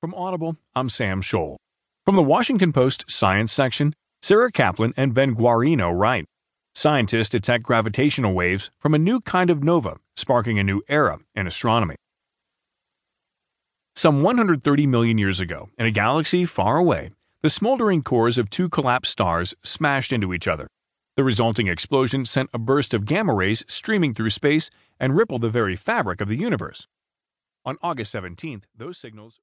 From Audible, I'm Sam Scholl. From the Washington Post Science section, Sarah Kaplan and Ben Guarino write Scientists detect gravitational waves from a new kind of nova, sparking a new era in astronomy. Some 130 million years ago, in a galaxy far away, the smoldering cores of two collapsed stars smashed into each other. The resulting explosion sent a burst of gamma rays streaming through space and rippled the very fabric of the universe. On August 17th, those signals